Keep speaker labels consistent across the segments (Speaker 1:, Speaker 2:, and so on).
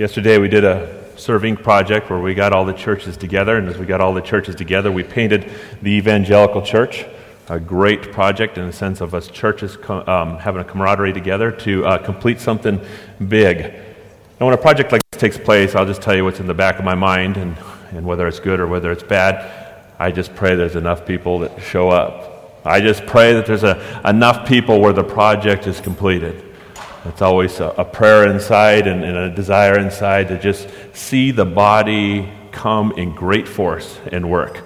Speaker 1: Yesterday we did a serving project where we got all the churches together, and as we got all the churches together, we painted the evangelical church. A great project in the sense of us churches um, having a camaraderie together to uh, complete something big. And when a project like this takes place, I'll just tell you what's in the back of my mind, and, and whether it's good or whether it's bad. I just pray there's enough people that show up. I just pray that there's a, enough people where the project is completed. It's always a, a prayer inside and, and, a desire inside to just see the body come in great force and work.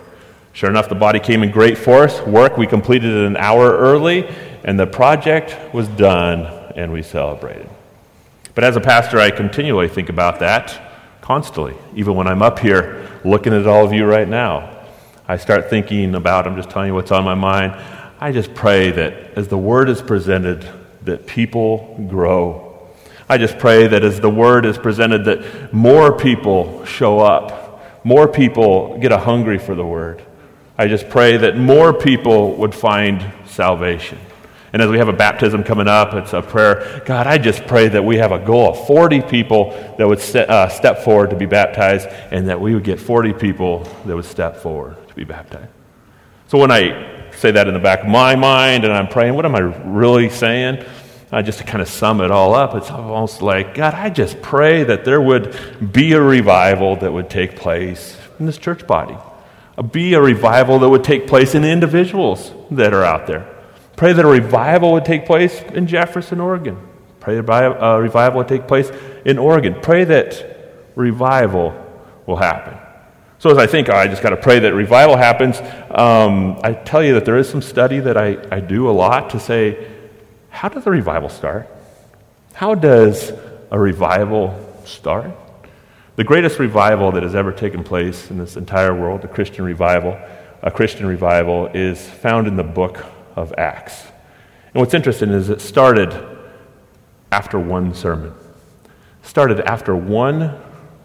Speaker 1: Sure enough, the body came in great force, work. We completed it an hour early, and the project was done, and we celebrated. But as a pastor, I continually think about that constantly, even when I'm up here looking at all of you right now. I start thinking about, I'm just telling you what's on my mind. I just pray that as the word is presented, that people grow. I just pray that as the word is presented, that more people show up, more people get a hungry for the word. I just pray that more people would find salvation. And as we have a baptism coming up, it's a prayer. God, I just pray that we have a goal of 40 people that would set, uh, step forward to be baptized, and that we would get 40 people that would step forward to be baptized. So when I say that in the back of my mind and I'm praying, what am I really saying? Uh, just to kind of sum it all up, it's almost like, God, I just pray that there would be a revival that would take place in this church body. Be a revival that would take place in the individuals that are out there. Pray that a revival would take place in Jefferson, Oregon. Pray that a revival would take place in Oregon. Pray that revival will happen. So as I think, oh, I just got to pray that revival happens, um, I tell you that there is some study that I, I do a lot to say, how does a revival start? How does a revival start? The greatest revival that has ever taken place in this entire world, the Christian revival, a Christian revival, is found in the book of Acts. And what's interesting is it started after one sermon. Started after one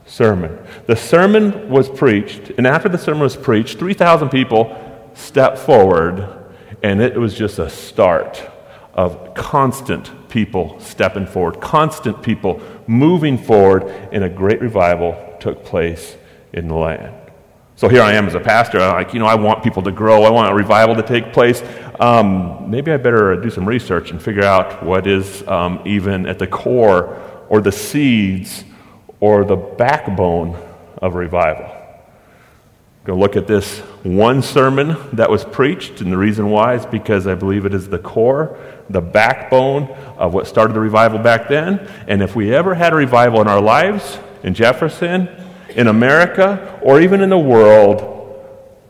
Speaker 1: sermon. The sermon was preached, and after the sermon was preached, 3,000 people stepped forward, and it was just a start of constant people stepping forward, constant people moving forward, and a great revival took place in the land. So here I am as a pastor. I'm like, you know, I want people to grow. I want a revival to take place. Um, maybe I better do some research and figure out what is um, even at the core or the seeds or the backbone of revival. We're going to look at this one sermon that was preached, and the reason why is because I believe it is the core, the backbone of what started the revival back then. And if we ever had a revival in our lives, in Jefferson, in America, or even in the world,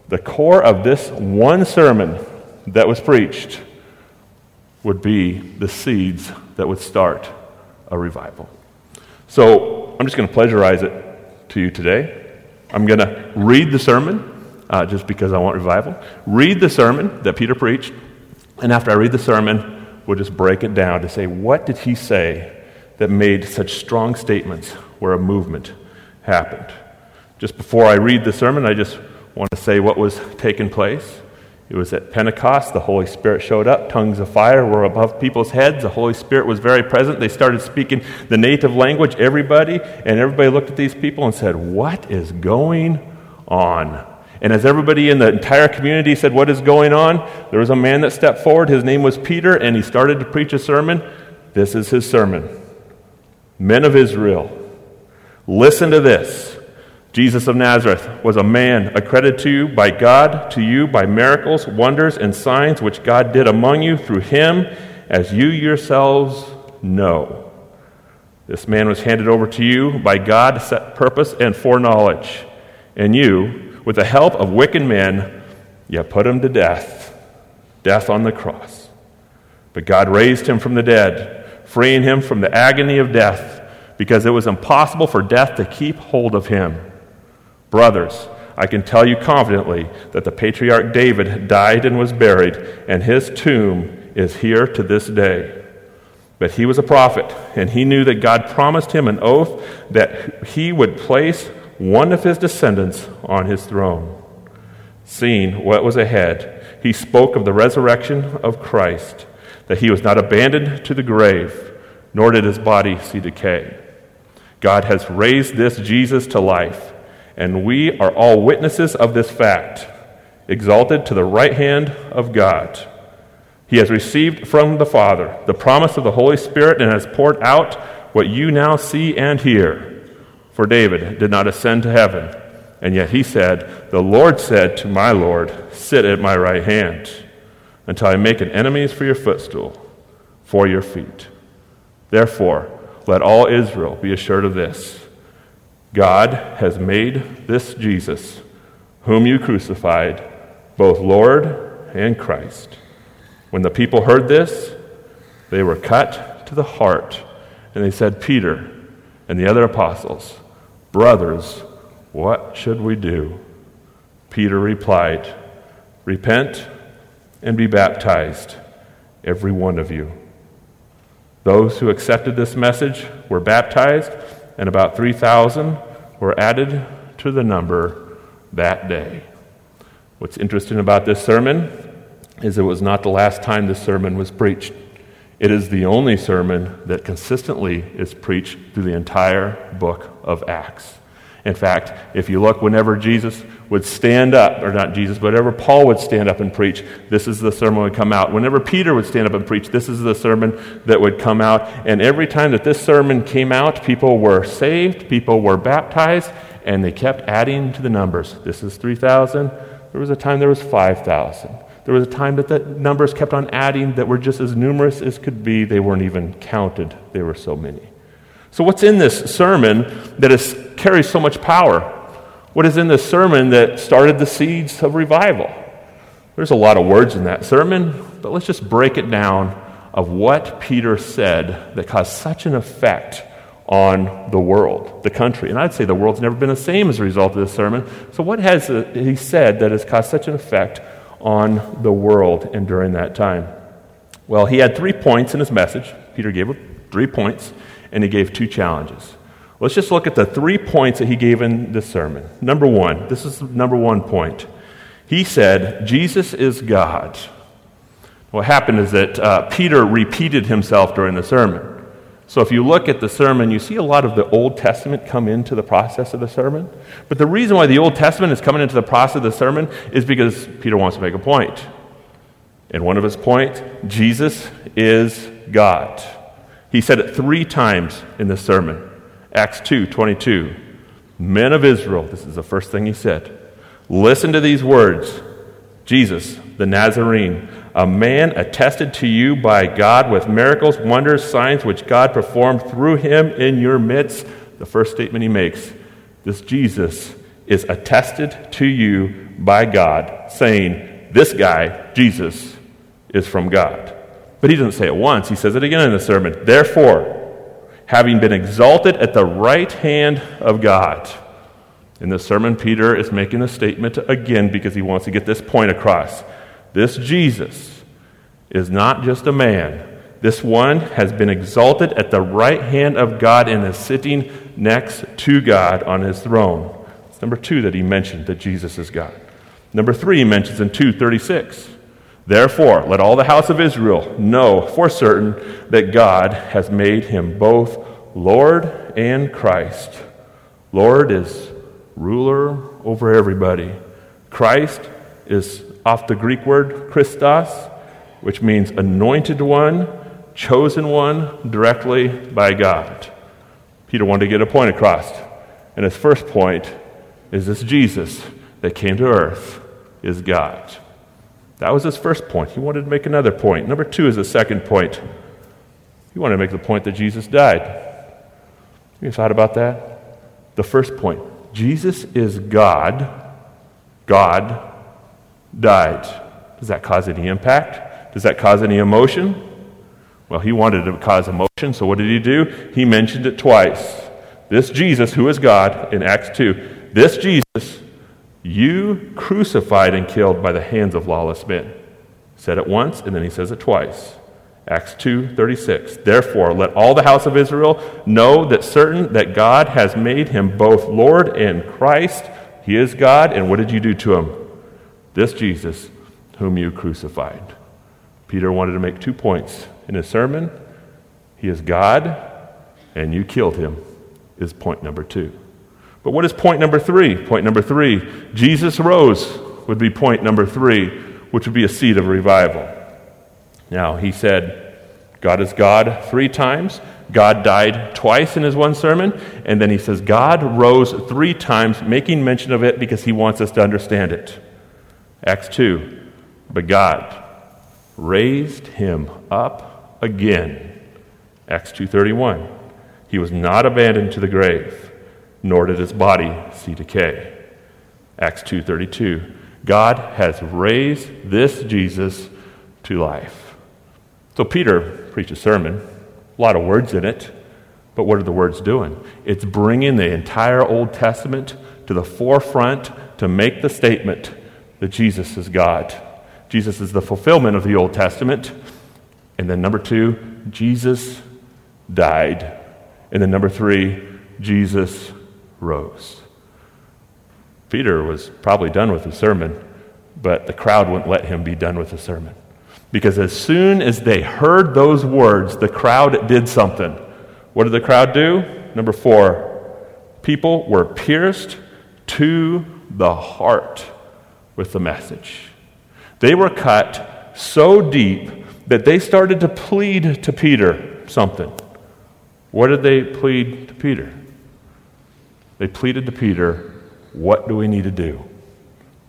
Speaker 1: the core of this one sermon that was preached would be the seeds that would start a revival. So I'm just going to pleasurize it to you today. I'm going to read the sermon uh, just because I want revival. Read the sermon that Peter preached. And after I read the sermon, we'll just break it down to say, what did he say that made such strong statements where a movement happened? Just before I read the sermon, I just want to say what was taking place. It was at Pentecost. The Holy Spirit showed up. Tongues of fire were above people's heads. The Holy Spirit was very present. They started speaking the native language, everybody, and everybody looked at these people and said, What is going on? And as everybody in the entire community said, What is going on? there was a man that stepped forward. His name was Peter, and he started to preach a sermon. This is his sermon Men of Israel, listen to this. Jesus of Nazareth was a man accredited to you by God, to you by miracles, wonders, and signs which God did among you through him, as you yourselves know. This man was handed over to you by God, set purpose and foreknowledge. And you, with the help of wicked men, you put him to death, death on the cross. But God raised him from the dead, freeing him from the agony of death, because it was impossible for death to keep hold of him. Brothers, I can tell you confidently that the patriarch David died and was buried, and his tomb is here to this day. But he was a prophet, and he knew that God promised him an oath that he would place one of his descendants on his throne. Seeing what was ahead, he spoke of the resurrection of Christ, that he was not abandoned to the grave, nor did his body see decay. God has raised this Jesus to life, and we are all witnesses of this fact, exalted to the right hand of God. He has received from the Father the promise of the Holy Spirit and has poured out what you now see and hear. For David did not ascend to heaven, and yet he said, The Lord said to my Lord, Sit at my right hand until I make an enemies for your footstool, for your feet. Therefore, let all Israel be assured of this God has made this Jesus, whom you crucified, both Lord and Christ. When the people heard this, they were cut to the heart, and they said, Peter and the other apostles, Brothers, what should we do? Peter replied, Repent and be baptized, every one of you. Those who accepted this message were baptized, and about 3,000 were added to the number that day. What's interesting about this sermon is it was not the last time this sermon was preached. It is the only sermon that consistently is preached through the entire book of Acts. In fact, if you look, whenever Jesus would stand up, or not Jesus, but whenever Paul would stand up and preach, this is the sermon would come out. Whenever Peter would stand up and preach, this is the sermon that would come out. And every time that this sermon came out, people were saved, people were baptized, and they kept adding to the numbers. This is 3,000. There was a time there was 5,000. There was a time that the numbers kept on adding that were just as numerous as could be. They weren't even counted, they were so many. So, what's in this sermon that is, carries so much power? What is in this sermon that started the seeds of revival? There's a lot of words in that sermon, but let's just break it down of what Peter said that caused such an effect on the world, the country. And I'd say the world's never been the same as a result of this sermon. So, what has he said that has caused such an effect on the world and during that time? Well, he had three points in his message. Peter gave three points and he gave two challenges. Let's just look at the three points that he gave in this sermon. Number one, this is the number one point. He said, Jesus is God. What happened is that uh, Peter repeated himself during the sermon. So if you look at the sermon, you see a lot of the Old Testament come into the process of the sermon. But the reason why the Old Testament is coming into the process of the sermon is because Peter wants to make a point. And one of his points, Jesus is God. He said it three times in this sermon. Acts 2 22. Men of Israel, this is the first thing he said. Listen to these words Jesus, the Nazarene, a man attested to you by God with miracles, wonders, signs which God performed through him in your midst. The first statement he makes this Jesus is attested to you by God, saying, This guy, Jesus, is from God. But he doesn't say it once, he says it again in the sermon. Therefore, having been exalted at the right hand of God. In the sermon, Peter is making a statement again because he wants to get this point across. This Jesus is not just a man. This one has been exalted at the right hand of God and is sitting next to God on his throne. It's number two that he mentioned that Jesus is God. Number three, he mentions in 236. Therefore, let all the house of Israel know for certain that God has made him both Lord and Christ. Lord is ruler over everybody. Christ is off the Greek word Christos, which means anointed one, chosen one directly by God. Peter wanted to get a point across. And his first point is this Jesus that came to earth is God. That was his first point. He wanted to make another point. Number two is the second point. He wanted to make the point that Jesus died. You thought about that? The first point Jesus is God. God died. Does that cause any impact? Does that cause any emotion? Well, he wanted to cause emotion, so what did he do? He mentioned it twice. This Jesus, who is God, in Acts 2, this Jesus you crucified and killed by the hands of lawless men. Said it once, and then he says it twice. Acts 2:36. Therefore, let all the house of Israel know that certain that God has made him both Lord and Christ. He is God, and what did you do to him? This Jesus whom you crucified. Peter wanted to make two points in his sermon. He is God, and you killed him. is point number two. But what is point number three? Point number three Jesus rose would be point number three, which would be a seed of revival. Now, he said, God is God three times. God died twice in his one sermon. And then he says, God rose three times, making mention of it because he wants us to understand it. Acts 2. But God raised him up again. Acts 2:31. He was not abandoned to the grave, nor did his body see decay. Acts 2:32. God has raised this Jesus to life. So Peter preached a sermon, a lot of words in it, but what are the words doing? It's bringing the entire Old Testament to the forefront to make the statement that Jesus is God. Jesus is the fulfillment of the Old Testament. And then number two, Jesus died. And then number three, Jesus rose. Peter was probably done with the sermon, but the crowd wouldn't let him be done with the sermon. Because as soon as they heard those words, the crowd did something. What did the crowd do? Number four, people were pierced to the heart with the message. They were cut so deep that they started to plead to Peter something. What did they plead to Peter? They pleaded to Peter, What do we need to do?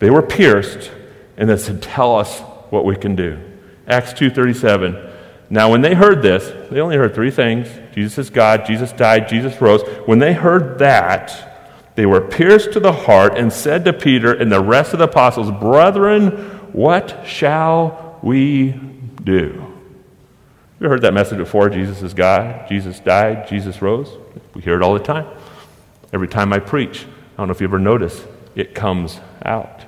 Speaker 1: They were pierced and they said, Tell us what we can do. Acts 2:37. Now when they heard this, they only heard three things. Jesus is God, Jesus died, Jesus rose. When they heard that, they were pierced to the heart and said to Peter and the rest of the apostles, "Brethren, what shall we do?" You heard that message before? Jesus is God, Jesus died, Jesus rose. We hear it all the time. Every time I preach, I don't know if you ever notice, it comes out.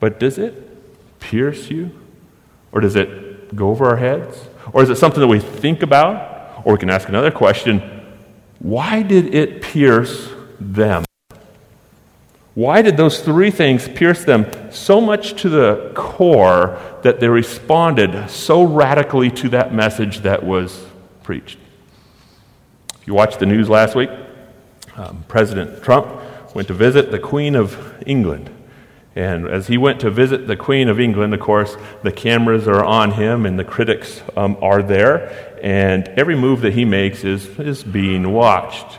Speaker 1: But does it pierce you? Or does it go over our heads? Or is it something that we think about? Or we can ask another question why did it pierce them? Why did those three things pierce them so much to the core that they responded so radically to that message that was preached? If you watched the news last week, um, President Trump went to visit the Queen of England. And as he went to visit the Queen of England, of course, the cameras are on him and the critics um, are there. And every move that he makes is, is being watched.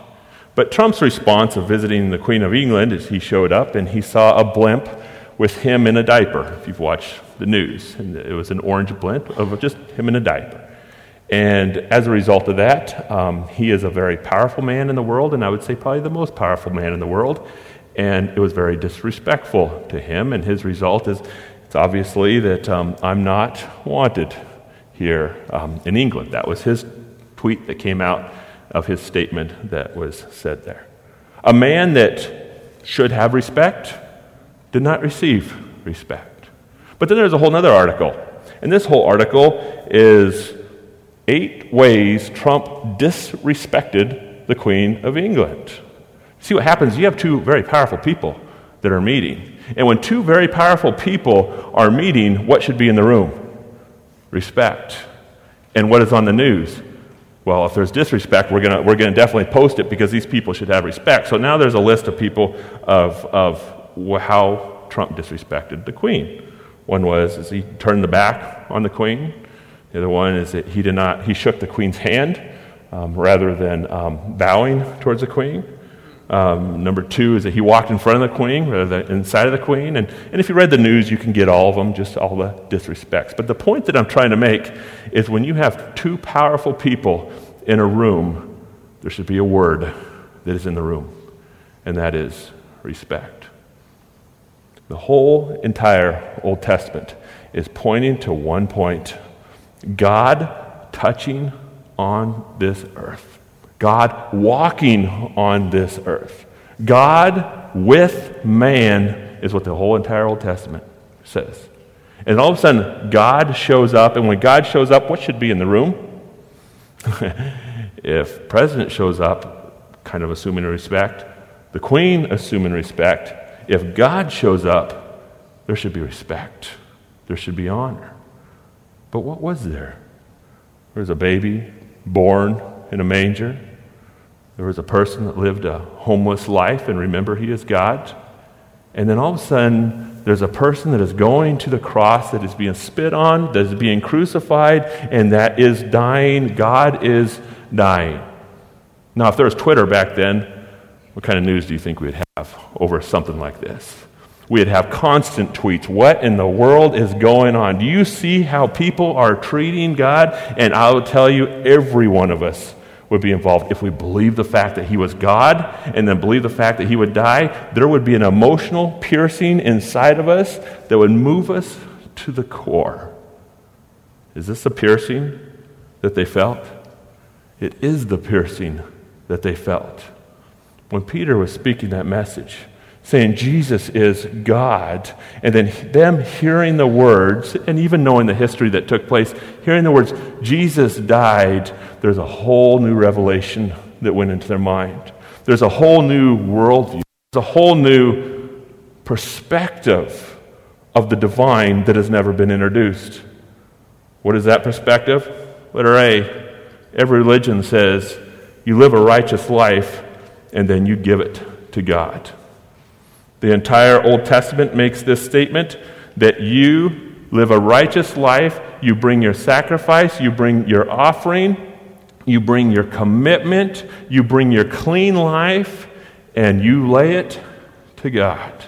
Speaker 1: But Trump's response of visiting the Queen of England is he showed up and he saw a blimp with him in a diaper, if you've watched the news. And it was an orange blimp of just him in a diaper. And as a result of that, um, he is a very powerful man in the world, and I would say probably the most powerful man in the world. And it was very disrespectful to him, and his result is it's obviously that um, I'm not wanted here um, in England. That was his tweet that came out of his statement that was said there. A man that should have respect did not receive respect. But then there's a whole other article. And this whole article is eight ways Trump disrespected the Queen of England. See what happens? You have two very powerful people that are meeting. And when two very powerful people are meeting, what should be in the room? Respect. And what is on the news? Well, if there's disrespect, we're going we're gonna definitely post it because these people should have respect. So now there's a list of people of, of how Trump disrespected the Queen. One was is he turned the back on the Queen. The other one is that he did not, he shook the Queen's hand um, rather than um, bowing towards the Queen. Um, number two is that he walked in front of the queen rather than inside of the queen. And, and if you read the news, you can get all of them, just all the disrespects. But the point that I'm trying to make is when you have two powerful people in a room, there should be a word that is in the room, and that is respect. The whole entire Old Testament is pointing to one point God touching on this earth. God walking on this earth. God with man is what the whole entire Old Testament says. And all of a sudden, God shows up, and when God shows up, what should be in the room? if president shows up, kind of assuming respect, the queen assuming respect, if God shows up, there should be respect. There should be honor. But what was there? There was a baby born in a manger. There was a person that lived a homeless life, and remember, he is God. And then all of a sudden, there's a person that is going to the cross, that is being spit on, that is being crucified, and that is dying. God is dying. Now, if there was Twitter back then, what kind of news do you think we'd have over something like this? We'd have constant tweets. What in the world is going on? Do you see how people are treating God? And I will tell you, every one of us would be involved. If we believe the fact that he was God and then believe the fact that he would die, there would be an emotional piercing inside of us that would move us to the core. Is this the piercing that they felt? It is the piercing that they felt. When Peter was speaking that message, saying Jesus is God, and then them hearing the words, and even knowing the history that took place, hearing the words, Jesus died, there's a whole new revelation that went into their mind. There's a whole new worldview, there's a whole new perspective of the divine that has never been introduced. What is that perspective? Letter A. Every religion says you live a righteous life and then you give it to God. The entire Old Testament makes this statement that you live a righteous life, you bring your sacrifice, you bring your offering, you bring your commitment, you bring your clean life, and you lay it to God.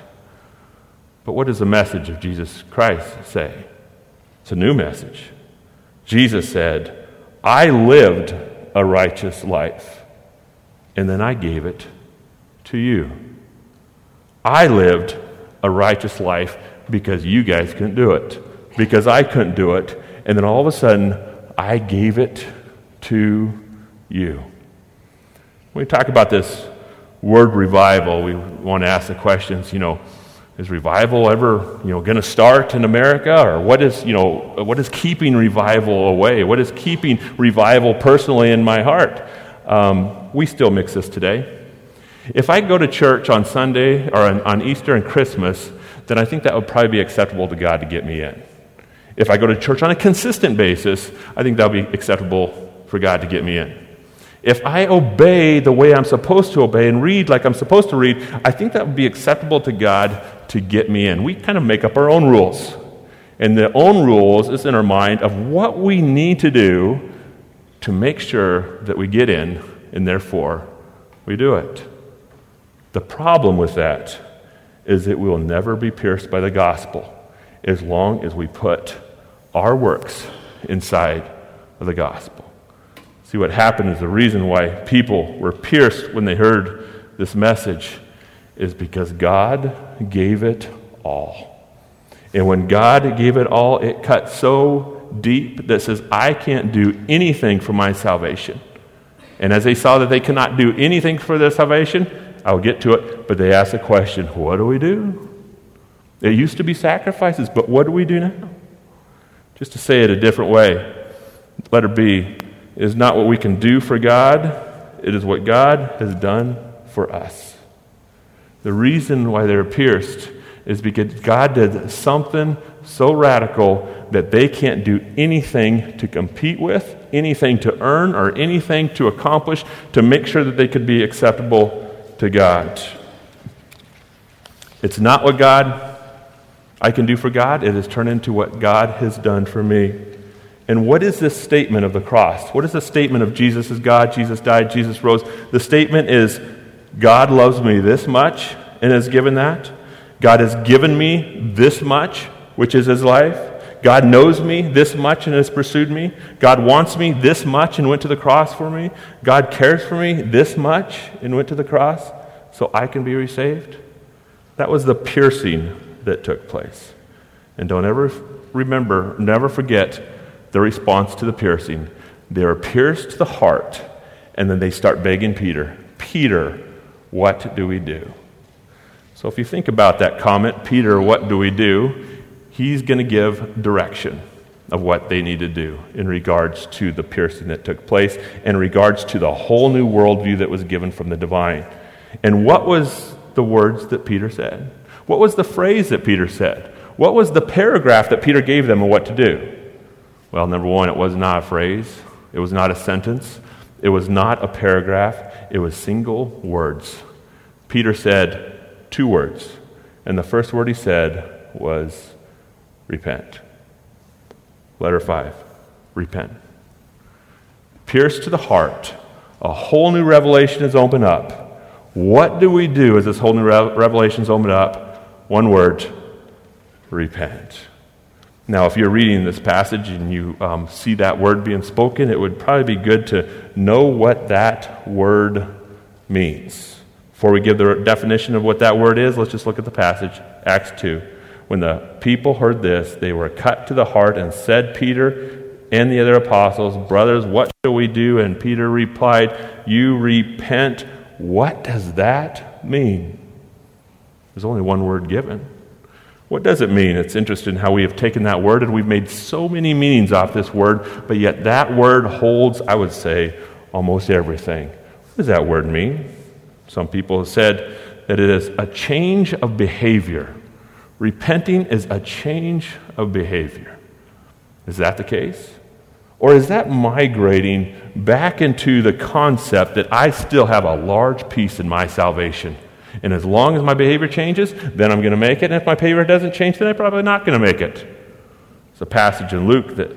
Speaker 1: But what does the message of Jesus Christ say? It's a new message. Jesus said, I lived a righteous life, and then I gave it to you. I lived a righteous life because you guys couldn't do it, because I couldn't do it. And then all of a sudden, I gave it to you. When we talk about this word revival, we want to ask the questions, you know, is revival ever, you know, going to start in America? Or what is, you know, what is keeping revival away? What is keeping revival personally in my heart? Um, we still mix this today. If I go to church on Sunday or on, on Easter and Christmas, then I think that would probably be acceptable to God to get me in. If I go to church on a consistent basis, I think that would be acceptable for God to get me in. If I obey the way I'm supposed to obey and read like I'm supposed to read, I think that would be acceptable to God to get me in. We kind of make up our own rules. And the own rules is in our mind of what we need to do to make sure that we get in, and therefore we do it. The problem with that is that we will never be pierced by the gospel as long as we put our works inside of the gospel. See, what happened is the reason why people were pierced when they heard this message is because God gave it all. And when God gave it all, it cut so deep that says, I can't do anything for my salvation. And as they saw that they cannot do anything for their salvation, I'll get to it, but they ask the question what do we do? It used to be sacrifices, but what do we do now? Just to say it a different way, letter B is not what we can do for God, it is what God has done for us. The reason why they're pierced is because God did something so radical that they can't do anything to compete with, anything to earn, or anything to accomplish to make sure that they could be acceptable to God. It's not what God I can do for God, it has turned into what God has done for me. And what is this statement of the cross? What is the statement of Jesus is God, Jesus died, Jesus rose? The statement is God loves me this much and has given that. God has given me this much, which is his life. God knows me this much and has pursued me. God wants me this much and went to the cross for me. God cares for me this much and went to the cross so I can be resaved. That was the piercing that took place. And don't ever remember, never forget the response to the piercing. They are pierced to the heart, and then they start begging Peter, Peter, what do we do? So if you think about that comment, Peter, what do we do? He's going to give direction of what they need to do in regards to the piercing that took place, in regards to the whole new worldview that was given from the divine. And what was the words that Peter said? What was the phrase that Peter said? What was the paragraph that Peter gave them of what to do? Well, number one, it was not a phrase, it was not a sentence. It was not a paragraph, it was single words. Peter said two words, and the first word he said was repent. Letter 5 repent. Pierced to the heart, a whole new revelation is opened up. What do we do as this whole new revelation is opened up? One word repent. Now, if you're reading this passage and you um, see that word being spoken, it would probably be good to know what that word means. Before we give the definition of what that word is, let's just look at the passage, Acts 2. When the people heard this, they were cut to the heart and said, Peter and the other apostles, Brothers, what shall we do? And Peter replied, You repent. What does that mean? There's only one word given. What does it mean? It's interesting how we have taken that word and we've made so many meanings off this word, but yet that word holds, I would say, almost everything. What does that word mean? Some people have said that it is a change of behavior. Repenting is a change of behavior. Is that the case? Or is that migrating back into the concept that I still have a large piece in my salvation? And as long as my behavior changes, then I'm going to make it. And if my behavior doesn't change, then I'm probably not going to make it. It's a passage in Luke that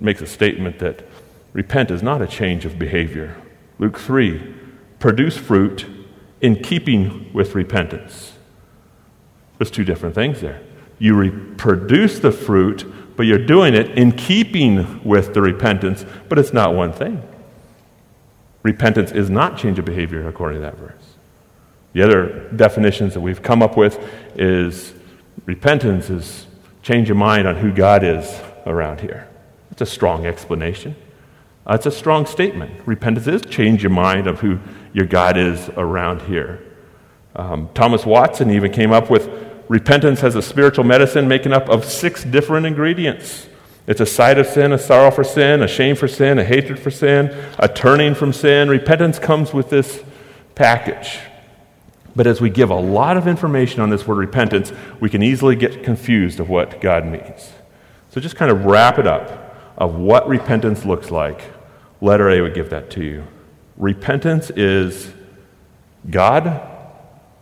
Speaker 1: makes a statement that repent is not a change of behavior. Luke 3 produce fruit in keeping with repentance. There's two different things there. You reproduce the fruit, but you're doing it in keeping with the repentance, but it's not one thing. Repentance is not change of behavior according to that verse. The other definitions that we've come up with is repentance is change your mind on who God is around here. It's a strong explanation. It's a strong statement. Repentance is change your mind of who your God is around here. Um, Thomas Watson even came up with repentance has a spiritual medicine making up of six different ingredients. It's a sight of sin, a sorrow for sin, a shame for sin, a hatred for sin, a turning from sin. Repentance comes with this package. But as we give a lot of information on this word repentance, we can easily get confused of what God means. So just kind of wrap it up of what repentance looks like. Letter A would give that to you. Repentance is God,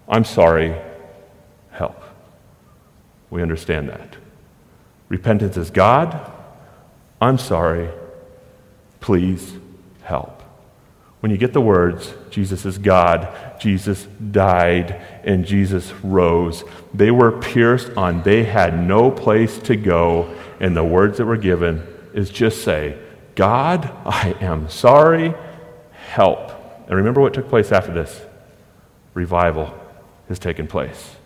Speaker 1: I'm sorry. We understand that. Repentance is God, I'm sorry, please help. When you get the words, Jesus is God, Jesus died, and Jesus rose, they were pierced on, they had no place to go, and the words that were given is just say, God, I am sorry, help. And remember what took place after this? Revival has taken place.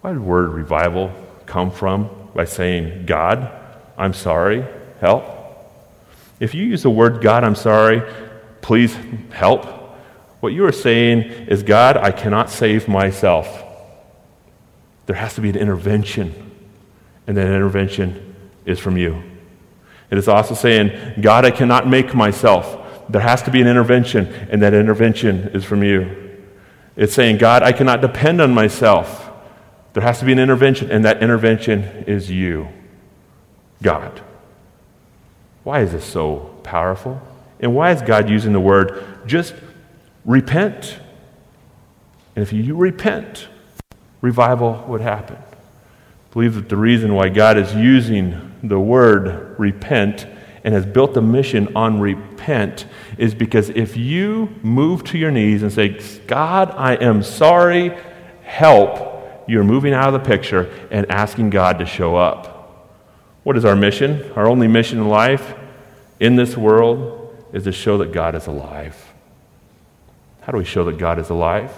Speaker 1: Why did the word revival come from? By saying, God, I'm sorry, help. If you use the word God, I'm sorry, please help. What you are saying is, God, I cannot save myself. There has to be an intervention, and that intervention is from you. It is also saying, God, I cannot make myself. There has to be an intervention, and that intervention is from you. It's saying, God, I cannot depend on myself. There has to be an intervention, and that intervention is you, God. Why is this so powerful? And why is God using the word just repent? And if you repent, revival would happen. I believe that the reason why God is using the word repent and has built the mission on repent is because if you move to your knees and say, God, I am sorry, help, you're moving out of the picture and asking God to show up. What is our mission? Our only mission in life, in this world, is to show that God is alive. How do we show that God is alive?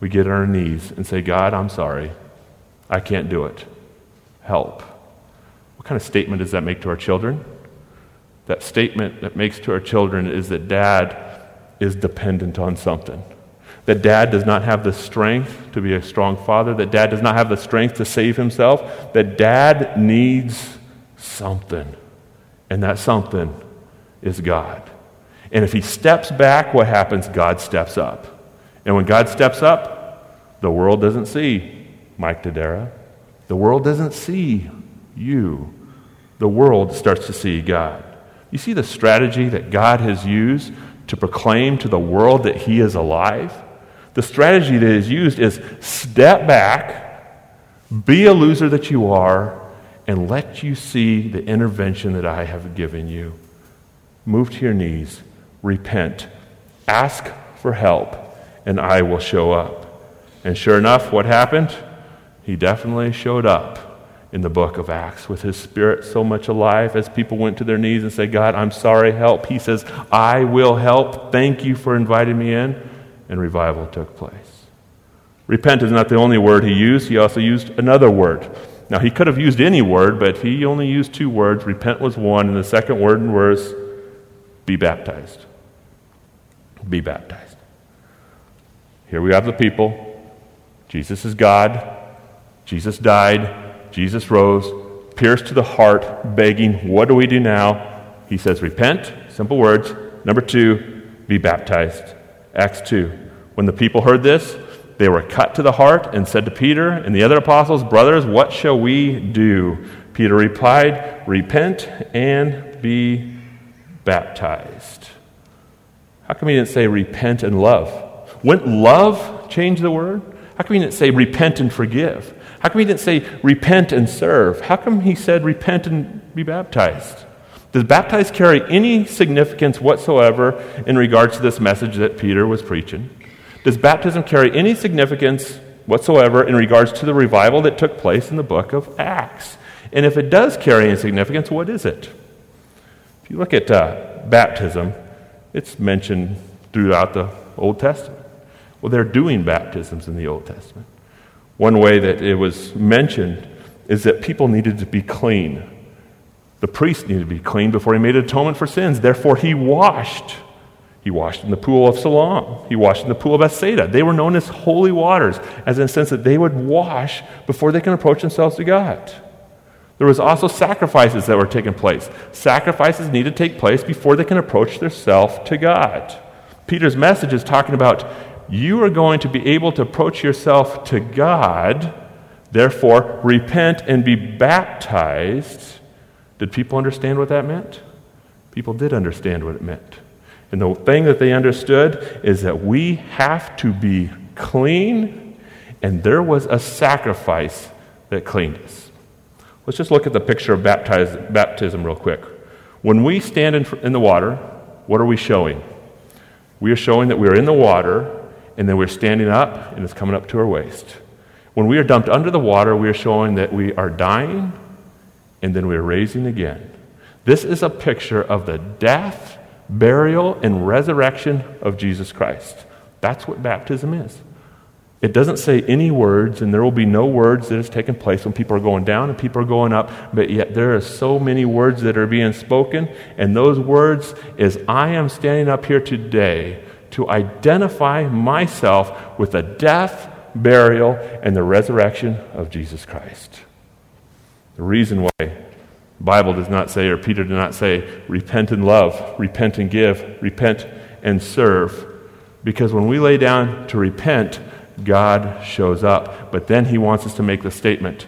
Speaker 1: We get on our knees and say, God, I'm sorry. I can't do it. Help. What kind of statement does that make to our children? That statement that makes to our children is that dad is dependent on something. That dad does not have the strength to be a strong father. That dad does not have the strength to save himself. That dad needs something. And that something is God. And if he steps back, what happens? God steps up. And when God steps up, the world doesn't see Mike Dodera. The world doesn't see you. The world starts to see God. You see the strategy that God has used to proclaim to the world that he is alive. The strategy that is used is step back, be a loser that you are, and let you see the intervention that I have given you. Move to your knees, repent, ask for help, and I will show up. And sure enough, what happened? He definitely showed up in the book of Acts with his spirit so much alive as people went to their knees and said, God, I'm sorry, help. He says, I will help. Thank you for inviting me in. And revival took place. Repent is not the only word he used, he also used another word. Now, he could have used any word, but he only used two words. Repent was one, and the second word and was be baptized. Be baptized. Here we have the people. Jesus is God. Jesus died. Jesus rose, pierced to the heart, begging, What do we do now? He says, Repent, simple words. Number two, be baptized. Acts 2. When the people heard this, they were cut to the heart and said to Peter and the other apostles, Brothers, what shall we do? Peter replied, Repent and be baptized. How come he didn't say repent and love? Wouldn't love change the word? How come he didn't say repent and forgive? How come he didn't say repent and serve? How come he said repent and be baptized? Does baptize carry any significance whatsoever in regards to this message that Peter was preaching? Does baptism carry any significance whatsoever in regards to the revival that took place in the book of Acts? And if it does carry any significance, what is it? If you look at uh, baptism, it's mentioned throughout the Old Testament. Well, they're doing baptisms in the Old Testament. One way that it was mentioned is that people needed to be clean. The priest needed to be clean before he made atonement for sins. Therefore, he washed. He washed in the pool of Siloam. He washed in the pool of Bethsaida. They were known as holy waters, as in the sense that they would wash before they can approach themselves to God. There was also sacrifices that were taking place. Sacrifices need to take place before they can approach their self to God. Peter's message is talking about you are going to be able to approach yourself to God. Therefore, repent and be baptized. Did people understand what that meant? People did understand what it meant. And the thing that they understood is that we have to be clean, and there was a sacrifice that cleaned us. Let's just look at the picture of baptize, baptism real quick. When we stand in, in the water, what are we showing? We are showing that we are in the water and then we're standing up and it's coming up to our waist. When we are dumped under the water, we are showing that we are dying and then we're raising again. This is a picture of the death, burial, and resurrection of Jesus Christ. That's what baptism is. It doesn't say any words, and there will be no words that has taken place when people are going down and people are going up, but yet there are so many words that are being spoken, and those words is I am standing up here today to identify myself with the death, burial, and the resurrection of Jesus Christ. The reason why the Bible does not say, or Peter did not say, repent and love, repent and give, repent and serve, because when we lay down to repent, God shows up. But then he wants us to make the statement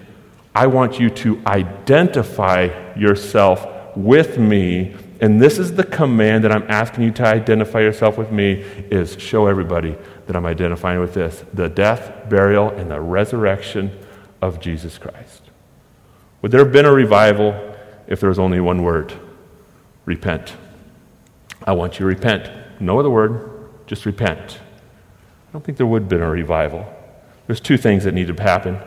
Speaker 1: I want you to identify yourself with me and this is the command that I'm asking you to identify yourself with me is show everybody that I'm identifying with this, the death, burial and the resurrection of Jesus Christ. Would there have been a revival if there was only one word? Repent. I want you to repent. No other word, just repent. I don't think there would have been a revival. There's two things that need to happen.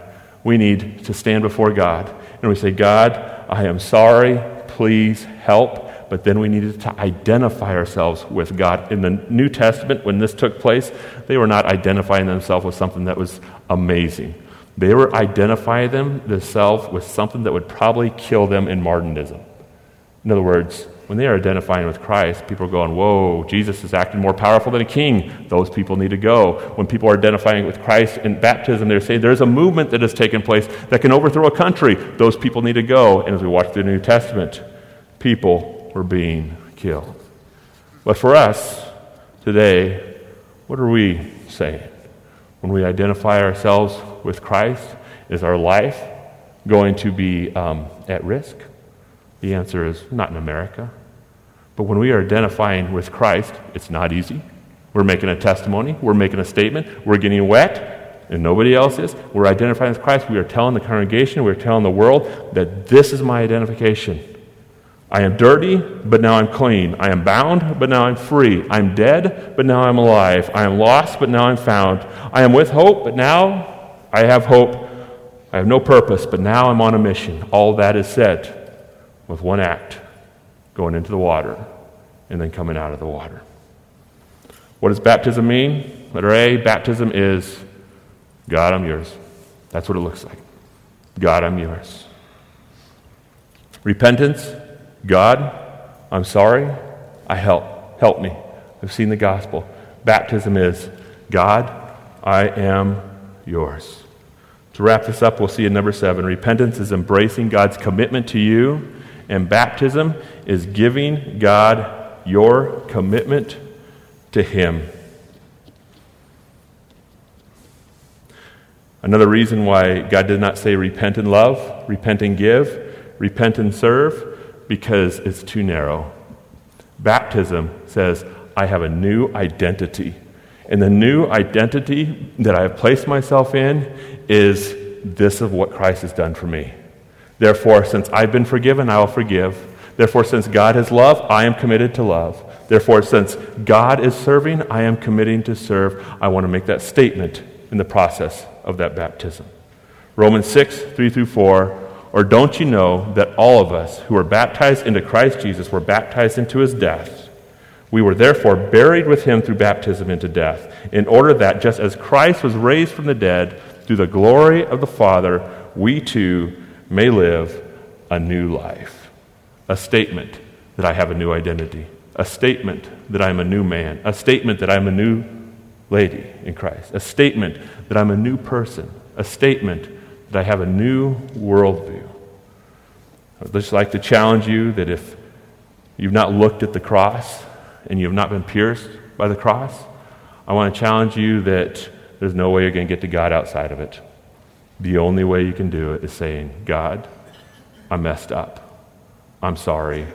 Speaker 1: We need to stand before God and we say, God, I am sorry. Please help but then we needed to identify ourselves with God. In the New Testament, when this took place, they were not identifying themselves with something that was amazing. They were identifying them, themselves with something that would probably kill them in martyrdom. In other words, when they are identifying with Christ, people are going, Whoa, Jesus is acting more powerful than a king. Those people need to go. When people are identifying with Christ in baptism, they're saying there's a movement that has taken place that can overthrow a country. Those people need to go. And as we watch the New Testament, people were being killed. But for us today, what are we saying? When we identify ourselves with Christ, is our life going to be um, at risk? The answer is not in America. But when we are identifying with Christ, it's not easy. We're making a testimony, we're making a statement, we're getting wet, and nobody else is. We're identifying with Christ. We are telling the congregation, we're telling the world that this is my identification. I am dirty, but now I'm clean. I am bound, but now I'm free. I'm dead, but now I'm alive. I am lost, but now I'm found. I am with hope, but now I have hope. I have no purpose, but now I'm on a mission. All that is said with one act going into the water and then coming out of the water. What does baptism mean? Letter A baptism is God, I'm yours. That's what it looks like. God, I'm yours. Repentance God, I'm sorry. I help. Help me. I've seen the gospel. Baptism is God, I am yours. To wrap this up, we'll see in number seven repentance is embracing God's commitment to you, and baptism is giving God your commitment to Him. Another reason why God did not say repent and love, repent and give, repent and serve because it's too narrow. Baptism says, I have a new identity. And the new identity that I have placed myself in is this of what Christ has done for me. Therefore, since I've been forgiven, I will forgive. Therefore, since God has love, I am committed to love. Therefore, since God is serving, I am committing to serve. I want to make that statement in the process of that baptism. Romans 6, 3 through 4 or don't you know that all of us who were baptized into Christ Jesus were baptized into his death? We were therefore buried with him through baptism into death, in order that just as Christ was raised from the dead through the glory of the Father, we too may live a new life. A statement that I have a new identity, a statement that I'm a new man, a statement that I'm a new lady in Christ, a statement that I'm a new person, a statement that I have a new worldview. I'd just like to challenge you that if you've not looked at the cross and you have not been pierced by the cross, I want to challenge you that there's no way you're going to get to God outside of it. The only way you can do it is saying, God, I messed up. I'm sorry.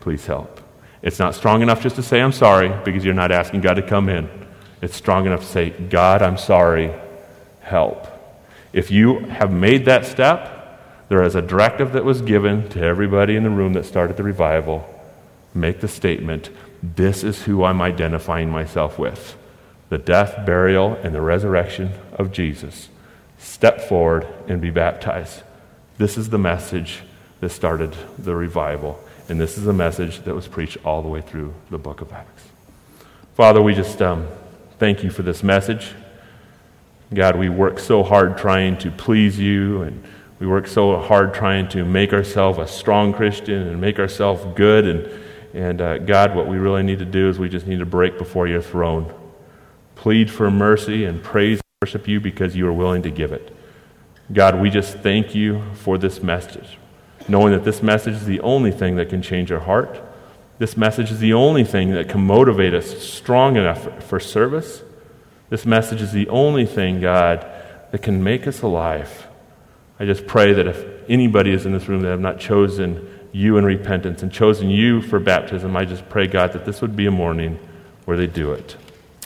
Speaker 1: Please help. It's not strong enough just to say, I'm sorry, because you're not asking God to come in. It's strong enough to say, God, I'm sorry. Help. If you have made that step, there is a directive that was given to everybody in the room that started the revival. Make the statement this is who I'm identifying myself with the death, burial, and the resurrection of Jesus. Step forward and be baptized. This is the message that started the revival, and this is the message that was preached all the way through the book of Acts. Father, we just um, thank you for this message. God, we work so hard trying to please you, and we work so hard trying to make ourselves a strong Christian and make ourselves good. And, and uh, God, what we really need to do is we just need to break before your throne, plead for mercy, and praise and worship you because you are willing to give it. God, we just thank you for this message, knowing that this message is the only thing that can change our heart. This message is the only thing that can motivate us strong enough for service this message is the only thing, God, that can make us alive. I just pray that if anybody is in this room that have not chosen you in repentance and chosen you for baptism, I just pray, God, that this would be a morning where they do it.